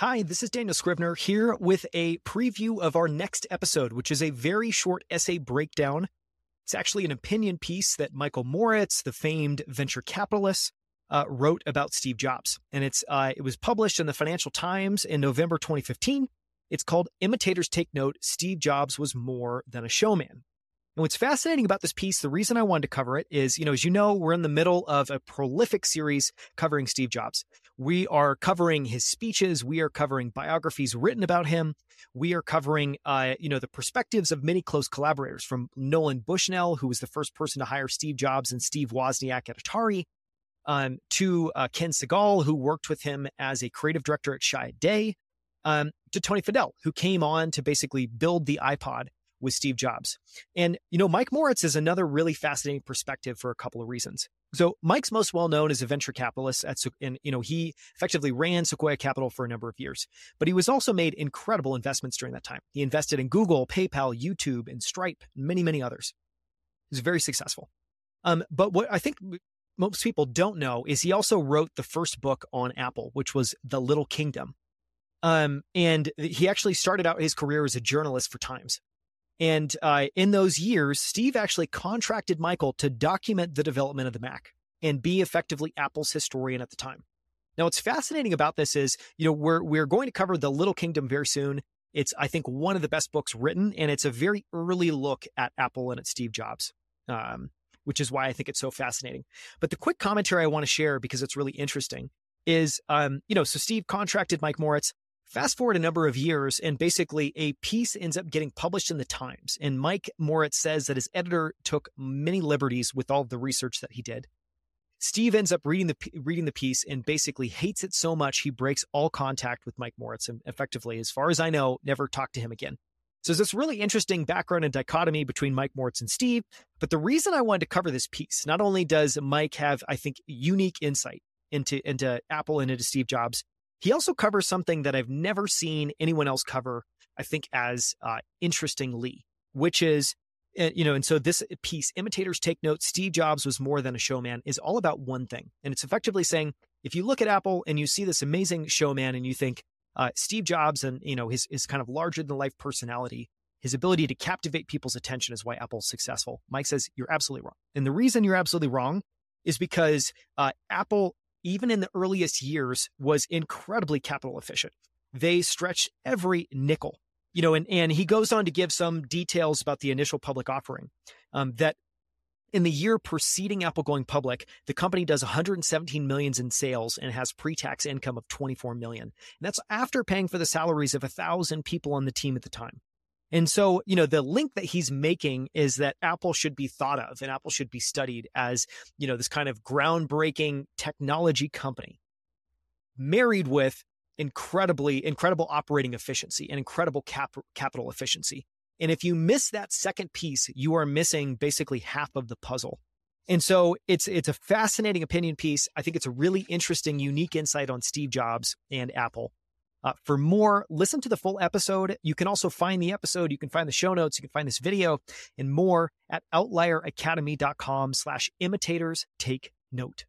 Hi, this is Daniel Scrivner here with a preview of our next episode, which is a very short essay breakdown. It's actually an opinion piece that Michael Moritz, the famed venture capitalist, uh, wrote about Steve Jobs, and it's uh, it was published in the Financial Times in November 2015. It's called "Imitators Take Note: Steve Jobs was more than a showman." And what's fascinating about this piece, the reason I wanted to cover it is, you know, as you know, we're in the middle of a prolific series covering Steve Jobs. We are covering his speeches. We are covering biographies written about him. We are covering, uh, you know, the perspectives of many close collaborators from Nolan Bushnell, who was the first person to hire Steve Jobs and Steve Wozniak at Atari, um, to uh, Ken Segall, who worked with him as a creative director at Chiat Day, um, to Tony Fadell, who came on to basically build the iPod with Steve Jobs. And, you know, Mike Moritz is another really fascinating perspective for a couple of reasons. So Mike's most well known as a venture capitalist at, and, you know, he effectively ran Sequoia Capital for a number of years, but he was also made incredible investments during that time. He invested in Google, PayPal, YouTube, and Stripe, and many, many others. He was very successful. Um, but what I think most people don't know is he also wrote the first book on Apple, which was The Little Kingdom. Um, and he actually started out his career as a journalist for Times. And uh, in those years, Steve actually contracted Michael to document the development of the Mac and be effectively Apple's historian at the time. Now, what's fascinating about this is, you know, we're we're going to cover the Little Kingdom very soon. It's, I think, one of the best books written, and it's a very early look at Apple and at Steve Jobs, um, which is why I think it's so fascinating. But the quick commentary I want to share because it's really interesting is, um, you know, so Steve contracted Mike Moritz Fast forward a number of years, and basically a piece ends up getting published in the Times. And Mike Moritz says that his editor took many liberties with all the research that he did. Steve ends up reading the reading the piece and basically hates it so much he breaks all contact with Mike Moritz and effectively, as far as I know, never talked to him again. So there's this really interesting background and dichotomy between Mike Moritz and Steve. But the reason I wanted to cover this piece, not only does Mike have, I think, unique insight into into Apple and into Steve Jobs, he also covers something that I've never seen anyone else cover, I think, as uh, interestingly, which is, uh, you know, and so this piece, Imitators Take Note, Steve Jobs was more than a showman, is all about one thing. And it's effectively saying, if you look at Apple and you see this amazing showman and you think uh, Steve Jobs and, you know, his, his kind of larger than life personality, his ability to captivate people's attention is why Apple's successful. Mike says, you're absolutely wrong. And the reason you're absolutely wrong is because uh, Apple even in the earliest years, was incredibly capital efficient. They stretched every nickel, you know, and, and he goes on to give some details about the initial public offering um, that in the year preceding Apple going public, the company does 117 millions in sales and has pre-tax income of 24 million. And that's after paying for the salaries of a thousand people on the team at the time. And so, you know, the link that he's making is that Apple should be thought of and Apple should be studied as, you know, this kind of groundbreaking technology company married with incredibly incredible operating efficiency and incredible cap, capital efficiency. And if you miss that second piece, you are missing basically half of the puzzle. And so it's it's a fascinating opinion piece. I think it's a really interesting, unique insight on Steve Jobs and Apple. Uh, for more, listen to the full episode. You can also find the episode. You can find the show notes. You can find this video and more at outlieracademy.com slash imitators take note.